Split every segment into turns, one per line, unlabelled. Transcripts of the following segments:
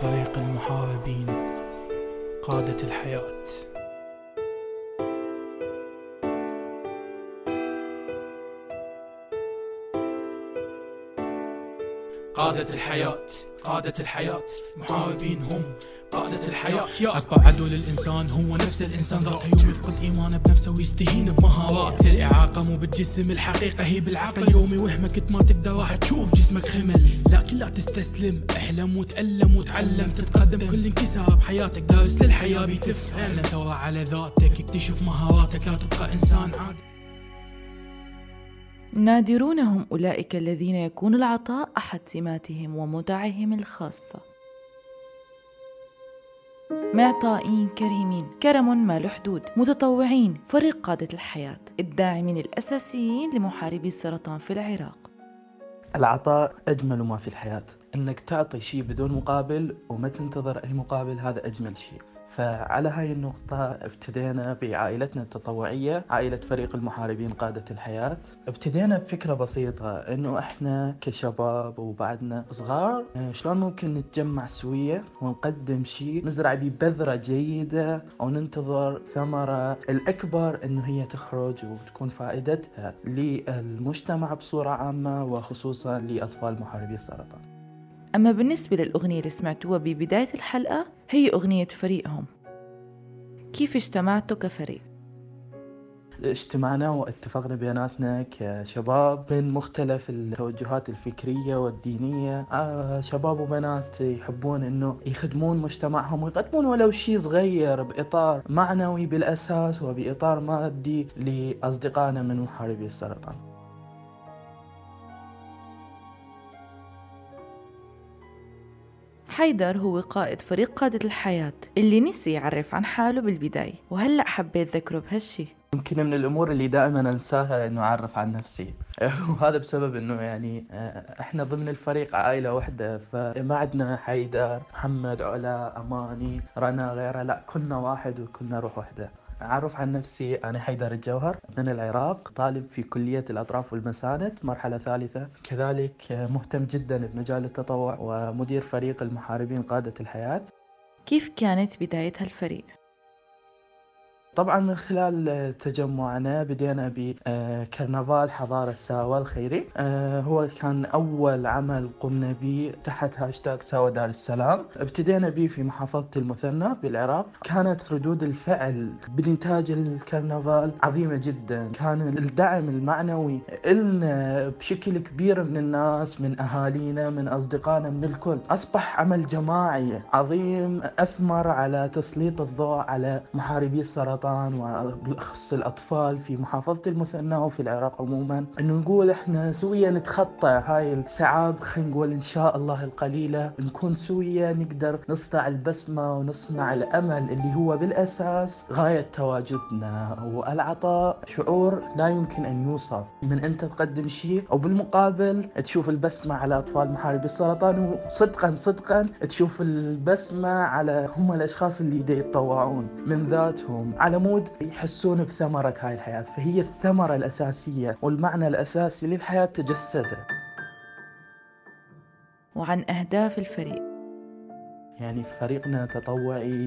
فريق المحاربين قادة الحياة. قادة الحياة قادة الحياة. محاربين هم قادة الحياة. أكبر عدو للإنسان هو نفس الإنسان. ذات يوم يفقد إيمانه بنفسه ويستهين بمهارات. الإعاقة مو بالجسم الحقيقة هي بالعقل. يوم يوهمك ما تقدر راح تشوف جسمك خمل. لكن لا تستسلم احلم وتألم وتعلم. تتقدم كل انكسار بحياتك دارس للحياة بتفهم ثورة على ذاتك اكتشف مهاراتك. لا تبقى إنسان عادي.
نادرون هم أولئك الذين يكون العطاء أحد سماتهم ومتعهم الخاصة. معطائين كريمين كرم ما له حدود متطوعين فريق قادة الحياة الداعمين الأساسيين لمحاربي السرطان في العراق.
العطاء أجمل ما في الحياة إنك تعطي شيء بدون مقابل وما تنتظر أي مقابل هذا أجمل شيء. فعلى هاي النقطة ابتدينا بعائلتنا التطوعية عائلة فريق المحاربين قادة الحياة. ابتدينا بفكرة بسيطة إنه إحنا كشباب وبعدنا صغار آه، شلون ممكن نتجمع سوية ونقدم شيء نزرع به بذرة جيدة وننتظر ثمرة الأكبر إنه هي تخرج وتكون فائدتها للمجتمع بصورة عامة وخصوصا لأطفال محاربي السرطان.
أما بالنسبة للأغنية اللي سمعتوها ببداية الحلقة هي أغنية فريقهم. كيف اجتمعتوا كفريق؟
اجتمعنا واتفقنا بيناتنا كشباب من مختلف التوجهات الفكرية والدينية. آه شباب وبنات يحبون إنه يخدمون مجتمعهم ويقدمون ولو شيء صغير بإطار معنوي بالأساس وبإطار مادي لأصدقائنا من محاربي السرطان.
حيدر هو قائد فريق قادة الحياة اللي نسي يعرف عن حاله بالبداية وهلأ حبيت ذكره بهالشي.
يمكن من الأمور اللي دائما أنساها إنه أعرف عن نفسي. وهذا بسبب إنه يعني آه، إحنا ضمن الفريق عائلة واحدة فما عندنا حيدر محمد علا أماني رنا غيره لأ كنا واحد وكنا روح واحدة. أعرف عن نفسي أنا حيدر الجوهر من العراق طالب في كلية الأطراف والمساند مرحلة ثالثة كذلك مهتم جدا بمجال التطوع ومدير فريق المحاربين قادة الحياة
كيف كانت بداية هالفريق؟
طبعا من خلال تجمعنا بدينا بكرنفال حضارة ساوا الخيري آه، هو كان أول عمل قمنا به تحت هاشتاج ساوا دار السلام. ابتدينا به في محافظة المثنى بالعراق. كانت ردود الفعل بنتاج الكرنفال عظيمة جدا. كان الدعم المعنوي إلنا بشكل كبير من الناس من أهالينا من أصدقائنا من الكل. أصبح عمل جماعي عظيم أثمر على تسليط الضوء على محاربي السرطان. السرطان وبالأخص الأطفال في محافظة المثنى وفي العراق عموما. أنه نقول إحنا سويا نتخطى هاي السعاب خلينا نقول إن شاء الله القليلة. نكون سويا نقدر نصنع البسمة ونصنع الأمل اللي هو بالأساس غاية تواجدنا والعطاء. شعور لا يمكن أن يوصف. من أنت تقدم شيء؟ أو بالمقابل تشوف البسمة على أطفال محاربي السرطان وصدقا صدقا تشوف البسمة على هم الأشخاص اللي يتطوعون من ذاتهم. مود يحسون بثمرة هاي الحياة فهي الثمرة الأساسية والمعنى الأساسي للحياة تجسده.
وعن أهداف الفريق.
يعني فريقنا تطوعي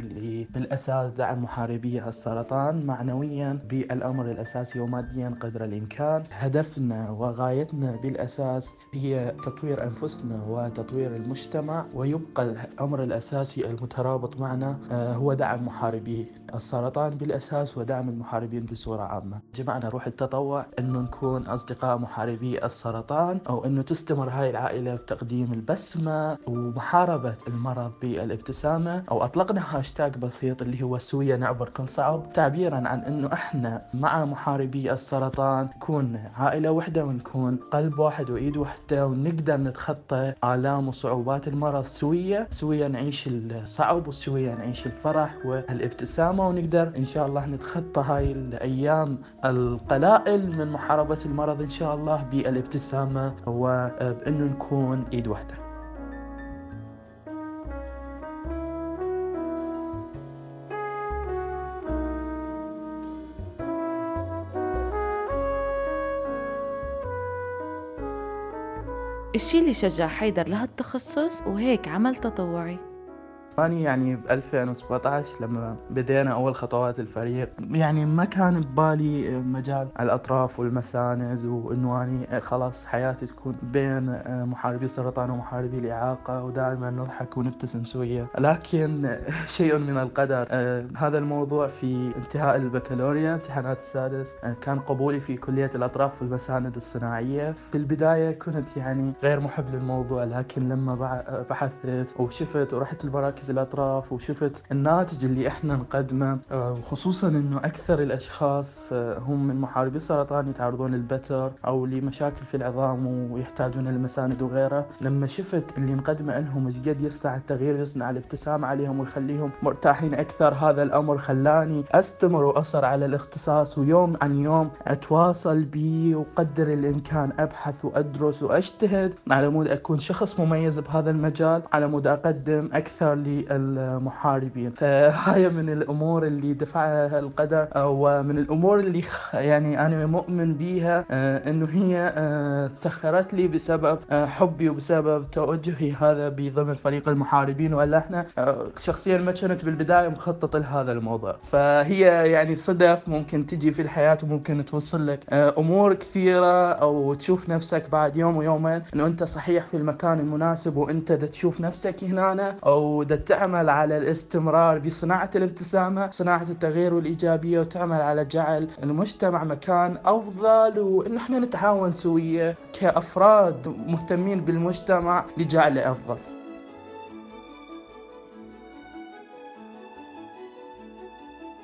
بالأساس دعم محاربي السرطان معنويا بالأمر الأساسي وماديا قدر الإمكان. هدفنا وغايتنا بالأساس هي تطوير أنفسنا وتطوير المجتمع ويبقى الأمر الأساسي المترابط معنا آه، هو دعم محاربي السرطان بالأساس ودعم المحاربين بصورة عامة. جمعنا روح التطوع أنه نكون أصدقاء محاربي السرطان أو أنه تستمر هاي العائلة بتقديم البسمة ومحاربة المرض الابتسامة أو أطلقنا هاشتاج بسيط اللي هو سويا نعبر كل صعب تعبيرا عن أنه إحنا مع محاربي السرطان نكون عائلة واحدة ونكون قلب واحد وإيد واحدة ونقدر نتخطى آلام وصعوبات المرض. سوية سويا نعيش الصعب وسويا نعيش الفرح والابتسامة ونقدر إن شاء الله نتخطى هاي الأيام القلائل من محاربة المرض إن شاء الله بالابتسامة وبأنه نكون إيد واحدة
الشي اللي شجع حيدر لهالتخصص وهيك عمل تطوعي.
أنا يعني ب 2017 لما بدينا أول خطوات الفريق يعني ما كان ببالي مجال الأطراف والمساند وإنه أنا خلاص حياتي تكون بين محاربي السرطان ومحاربي الإعاقة ودائما نضحك ونبتسم سويا لكن شيء من القدر هذا الموضوع في انتهاء البكالوريا امتحانات السادس كان قبولي في كلية الأطراف والمساند الصناعية. في البداية كنت يعني غير محب للموضوع لكن لما بحثت وشفت ورحت المراكز الأطراف وشفت الناتج اللي إحنا نقدمه وخصوصا إنه أكثر الأشخاص هم من محاربي السرطان يتعرضون للبتر أو لمشاكل في العظام ويحتاجون المساند وغيره. لما شفت اللي نقدمه لهم إيش قد يصنع التغيير يصنع الابتسامة عليهم ويخليهم مرتاحين أكثر هذا الأمر خلاني أستمر وأصر على الاختصاص ويوم عن يوم أتواصل به وقدر الإمكان أبحث وأدرس وأجتهد على مود أكون شخص مميز بهذا المجال على مود أقدم أكثر للمحاربين. فهاي من الأمور اللي دفعها القدر ومن الأمور اللي يعني أنا مؤمن بيها آه، إنه هي آه، سخرت لي بسبب آه، حبي وبسبب توجهي هذا بضمن فريق المحاربين. ولا إحنا شخصيا ما كنت بالبداية مخطط لهذا الموضوع. فهي يعني صدف ممكن تجي في الحياة وممكن توصل لك أمور كثيرة أو تشوف نفسك بعد يوم ويومين إنه أنت صحيح في المكان المناسب وأنت تشوف نفسك هنا أو تعمل على الاستمرار بصناعة الابتسامة صناعة التغيير والإيجابية وتعمل على جعل المجتمع مكان أفضل وان إحنا نتعاون سوية كأفراد مهتمين بالمجتمع لجعله أفضل.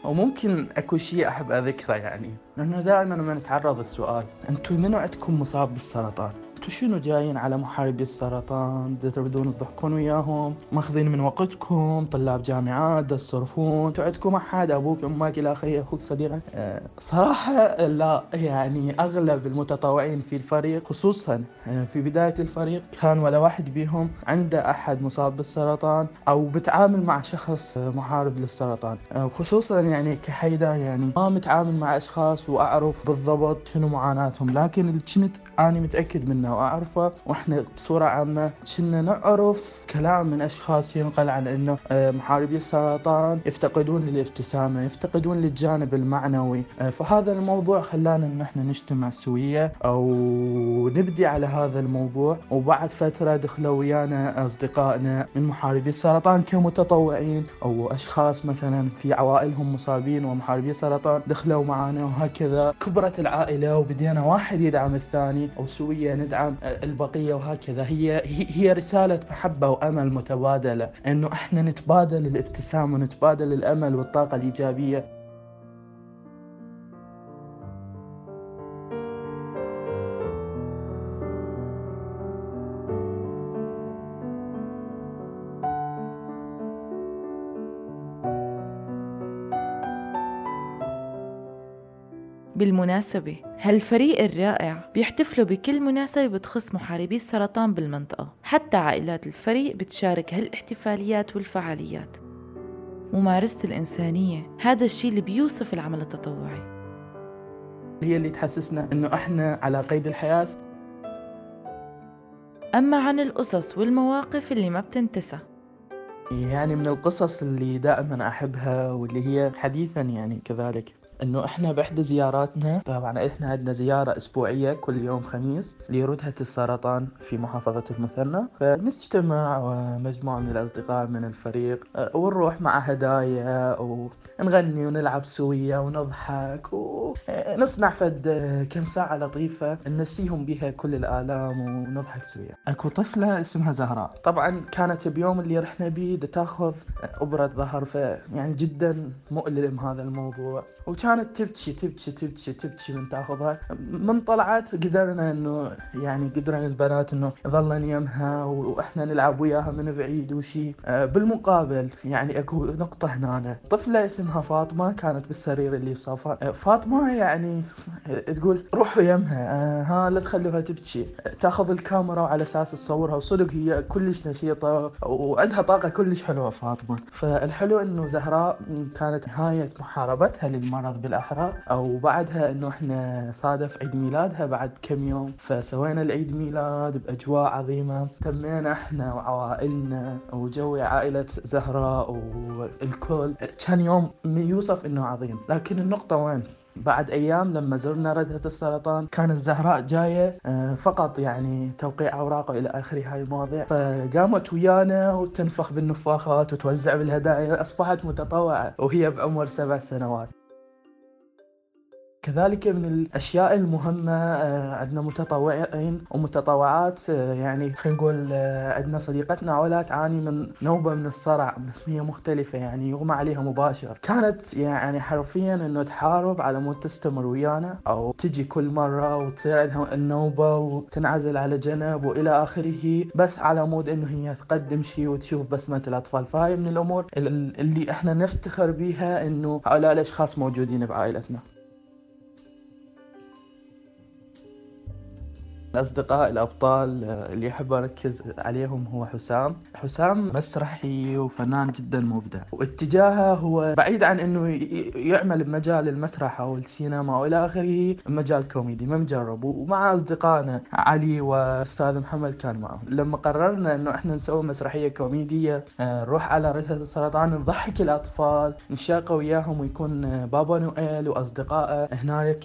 وممكن أكو شيء أحب أذكره يعني لأنه دائما لما نتعرض السؤال أنتم منو عندكم مصاب بالسرطان؟ أنتوا شنو جايين على محاربي السرطان؟ تريدون تضحكون وياهم. ماخذين من وقتكم طلاب جامعات تصرفون عندكم أحد؟ أبوك أمك إلى آخره أخوك صديقك؟ أه صراحة لا. يعني أغلب المتطوعين في الفريق خصوصا يعني في بداية الفريق كان ولا واحد بيهم عنده أحد مصاب بالسرطان أو بتعامل مع شخص محارب للسرطان. أه خصوصا يعني كحيدر يعني ما متعامل مع أشخاص وأعرف بالضبط شنو معاناتهم. لكن اللي كنت اني متأكد منه؟ وأعرفه وإحنا بصورة عامة كنا نعرف كلام من أشخاص ينقل عن إنه آه، محاربي السرطان يفتقدون للابتسامه يفتقدون للجانب المعنوي. آه، فهذا الموضوع خلانا إن إحنا نجتمع سوية أو نبدي على هذا الموضوع. وبعد فترة دخلوا ويانا أصدقائنا من محاربي السرطان كمتطوعين أو أشخاص مثلا في عوائلهم مصابين ومحاربي السرطان دخلوا معنا وهكذا. كبرت العائلة وبدينا واحد يدعم الثاني أو سوية ندعم البقية وهكذا. هي هي رسالة محبة وأمل متبادلة. إنه إحنا نتبادل الابتسام ونتبادل الأمل والطاقة الإيجابية.
بالمناسبة هالفريق الرائع بيحتفلوا بكل مناسبة بتخص محاربي السرطان بالمنطقة. حتى عائلات الفريق بتشارك هالاحتفاليات والفعاليات. ممارسة الإنسانية هذا الشيء اللي بيوصف العمل التطوعي.
هي اللي تحسسنا إنه إحنا على قيد الحياة.
أما عن القصص والمواقف اللي ما بتنتسى.
يعني من القصص اللي دائما أحبها واللي هي حديثا يعني كذلك. إنه إحنا بإحدى زياراتنا طبعا إحنا عندنا زيارة أسبوعية كل يوم خميس لردهه السرطان في محافظة المثنى. فنجتمع مجموعه من الأصدقاء من الفريق أه، ونروح مع هدايا ونغني ونلعب سوية ونضحك ونصنع فد كم ساعة لطيفة ننسيهم بها كل الآلام ونضحك سوية. أكو طفلة اسمها زهراء. طبعا كانت بيوم اللي رحنا بيه تاخذ أبرة ظهر فيعني جدا مؤلم هذا الموضوع. وكانت تبكي تبكي تبكي تبكي من تاخذها من طلعت قدرنا إنه يعني قدرنا البنات إنه ظلن يمها وإحنا نلعب وياها من بعيد وشي. آه، بالمقابل يعني أكو نقطة هنا طفلة اسمها فاطمة كانت بالسرير اللي بصفها آه، فاطمة يعني تقول روحوا يمها آه، ها لا تخلوها تبكي. تاخذ الكاميرا وعلى أساس تصورها. وصدق هي كلش نشيطة وعندها طاقة كلش حلوة فاطمة. فالحلو إنه زهراء كانت نهاية محاربتها للمرض المرض بالاحرى وبعدها إنه إحنا صادف عيد ميلادها بعد كم يوم. فسوينا العيد ميلاد بأجواء عظيمة. تمينا إحنا وعوائلنا وجوي عائلة زهراء والكل. كان يوم يوصف إنه عظيم. لكن النقطة وين؟ بعد أيام لما زرنا ردهة السرطان كانت زهراء جاية آه، فقط يعني توقيع اوراق والى اخره هاي المواضيع. فقامت ويانا وتنفخ بالنفاخات وتوزع بالهدايا أصبحت متطوعة وهي بعمر سبع سنوات. كذلك من الأشياء المهمة آه، عندنا متطوعين ومتطوعات آه، يعني خلينا نقول آه، عندنا صديقتنا علا تعاني من نوبة من الصرع هي مختلفة يعني يغمى عليها مباشر. كانت يعني حرفيا إنه تحارب على مود تستمر ويانا أو تجي كل مرة وتصير عندها النوبة وتنعزل على جنب وإلى آخره بس على مود إنه هي تقدم شيء وتشوف بسمه الأطفال. فهاي من الأمور اللي إحنا نفتخر بها إنه هؤلاء الأشخاص موجودين بعائلتنا. الأصدقاء الأبطال آه، اللي أحب أركز عليهم هو حسام. حسام مسرحي وفنان جدا مبدع. واتجاهه هو بعيد عن أنه يعمل بمجال المسرح أو السينما وإلى آخره مجال كوميدي ما مجرب. ومع أصدقائنا علي وأستاذ محمد كان معه لما قررنا أنه إحنا نسوي مسرحية كوميدية آه، نروح على ردهة السرطان نضحك الأطفال نتشاقى وياهم ويكون آه، بابا نويل وأصدقائه. هناك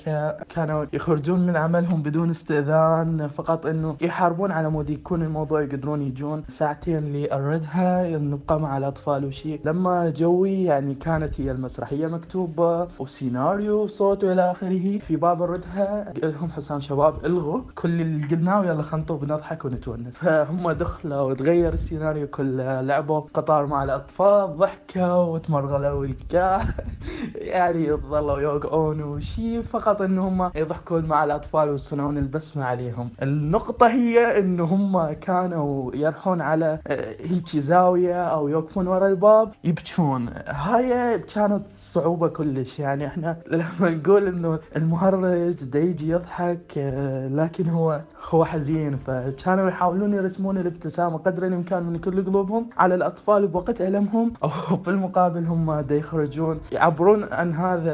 كانوا يخرجون من عملهم بدون استئذان. فقط إنه يحاربون على مود يكون الموضوع يقدرون يجون ساعتين للردهة نبقى مع الأطفال وشي. لما جوا يعني كانت هي المسرحية مكتوبة وسيناريو وصوت والى آخره. في باب الردهة لهم حسام شباب إلغوا. كل اللي قلناه يلا خلينا بنضحك ونتونس. فهم دخلوا وتغير السيناريو كله. لعبوا قطار مع الأطفال ضحكوا وتمرغلوا والكا يعني ظلوا يوقعون وشي. فقط انهم يضحكون مع الأطفال ويصنعون البسمة عليهم. عليهم النقطة هي انه هم كانوا يرحون على آه، هيك زاوية أو يوقفون ورا الباب يبكون. هاي كانت صعوبة كلش. يعني إحنا لما نقول إنه المهرج دا يجي يضحك آه، لكن هو هو حزين فكانوا يحاولون يرسمون الابتسامة قدر الإمكان من كل قلوبهم على الأطفال بوقت ألمهم أو بالمقابل هم دا يخرجون يعبرون عن هذا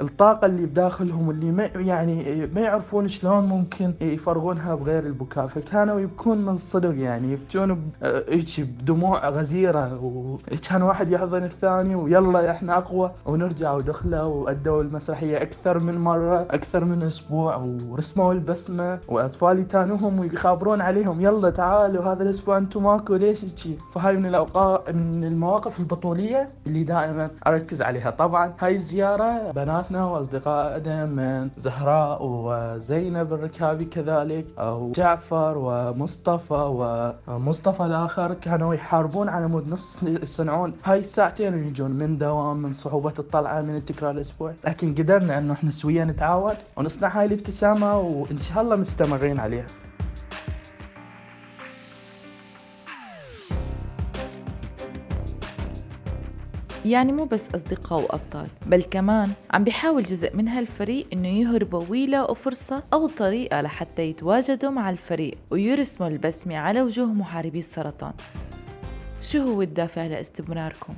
الطاقة اللي بداخلهم اللي ما يعني ما يعرفون شلون ممكن يفرغونها بغير البكاء. فكانوا يبكون من صدق يعني يبكون بدموع غزيرة وكان واحد يحضن الثاني ويلا إحنا أقوى ونرجع ودخلوا وأدوا المسرحية أكثر من مرة أكثر من أسبوع ورسموا البسمة والأطفال يتانوهم ويخابرون عليهم. يلا تعالوا هذا الأسبوع أنتم ماكو ليش هيك فهاي من الأوقات من المواقف البطولية اللي دائما أركز عليها. طبعا هاي الزيارة بناتنا وأصدقائنا من زهراء وزينب الركابي كذا ذلك وجعفر ومصطفى ومصطفى الآخر كانوا يحاربون على مود نص يصنعون. هاي الساعتين ويجون من دوام من صعوبة الطلعة من التكرار الأسبوع لكن قدرنا أنه إحنا سويا نتعاون ونصنع هاي الابتسامة وإن شاء الله مستمرين. عليها
يعني مو بس أصدقاء وأبطال بل كمان عم بيحاول جزء من هالفريق إنه يهربوا ويلاقوا فرصة أو طريقة لحتى يتواجدوا مع الفريق ويرسموا البسمة على وجوه محاربي السرطان شو هو الدافع لإستمراركم؟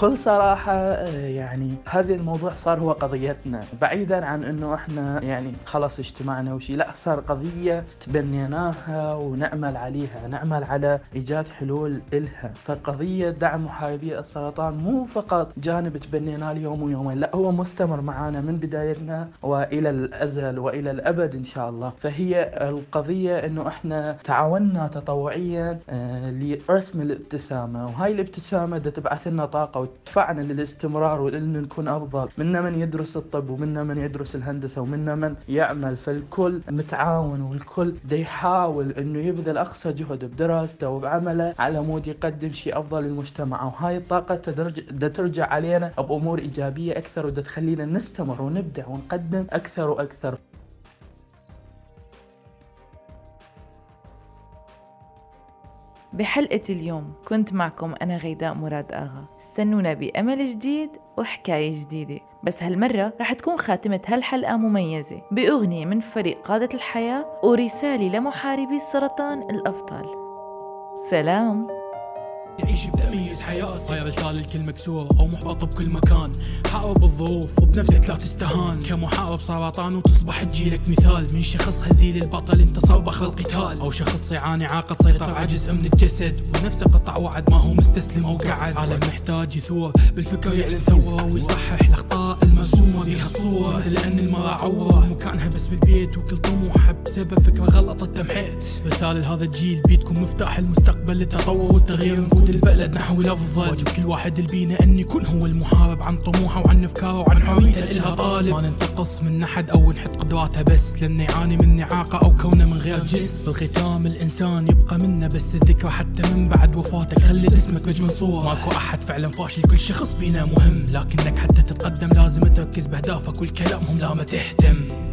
بكل صراحة آه، يعني هذا الموضوع صار هو قضيتنا. بعيدا عن إنه إحنا يعني خلص اجتمعنا وشي لا صار قضية تبنيناها ونعمل عليها نعمل على إيجاد حلول إلها. فقضية دعم محاربي السرطان مو فقط جانب تبنيناه اليوم ويومين لا هو مستمر معنا من بدايتنا وإلى الأزل وإلى الأبد إن شاء الله. فهي القضية إنه إحنا تعاوننا تطوعيا آه، لرسم الابتسامة. وهاي الابتسامة تبعث لنا طاقة تدفعنا للاستمرار ولأن نكون أفضل. منا من يدرس الطب ومنا من يدرس الهندسة ومنا من يعمل. فالكل متعاون والكل دا يحاول أنه يبذل أقصى جهد بدراسته وبعمله على مود يقدم شيء أفضل للمجتمع. وهاي الطاقة دا ترجع علينا بأمور إيجابية أكثر ودا تخلينا نستمر ونبدع ونقدم أكثر وأكثر.
بحلقة اليوم كنت معكم أنا غيداء مراد آغا. استنونا بأمل جديد وحكاية جديدة. بس هالمرة رح تكون خاتمة هالحلقة مميزة بأغنية من فريق قادة الحياة ورسالة لمحاربي السرطان الأبطال. سلام!
تعيش بتميز حياتك هاي رسالة الكل مكسور أو محبط بكل مكان. حارب الظروف وبنفسك لا تستهان. كمحارب سرطان وتصبح تجيلك مثال. من شخص هزيل البطل انت صربخ القتال. أو شخص يعاني عاقة تسيطر على جزء من الجسد. ونفسه قطع وعد ما هو مستسلم أو قعد عالم محتاج يثور بالفكر يعلن ثورة ويصحح المرسومة بها الصورة مثل أن المرأة عورة. مكانها بس بالبيت وكل طموحها بسبب فكرة غلط التمحيت. رسالة لهذا الجيل بيتكم مفتاح المستقبل للتطور والتغيير. نقود البلد نحو الأفضل. واجب كل واحد البينا أن يكون هو المحارب عن طموحه وعن أفكاره وعن حريته. إلها طالب. ما ننتقص من أحد أو نحط قدراته بس. لأنه يعاني من إعاقة أو كونة من غير جنس. بالختام الإنسان يبقى منا بس. الذكرى حتى من بعد وفاتك. خلي اسمك بأجمل صورة. ماكو أحد فعلا فاشل. كل شخص بينا مهم. لكنك حتى تتقدم لازم تركز بأهدافك والكلامهم لا ما تهتم.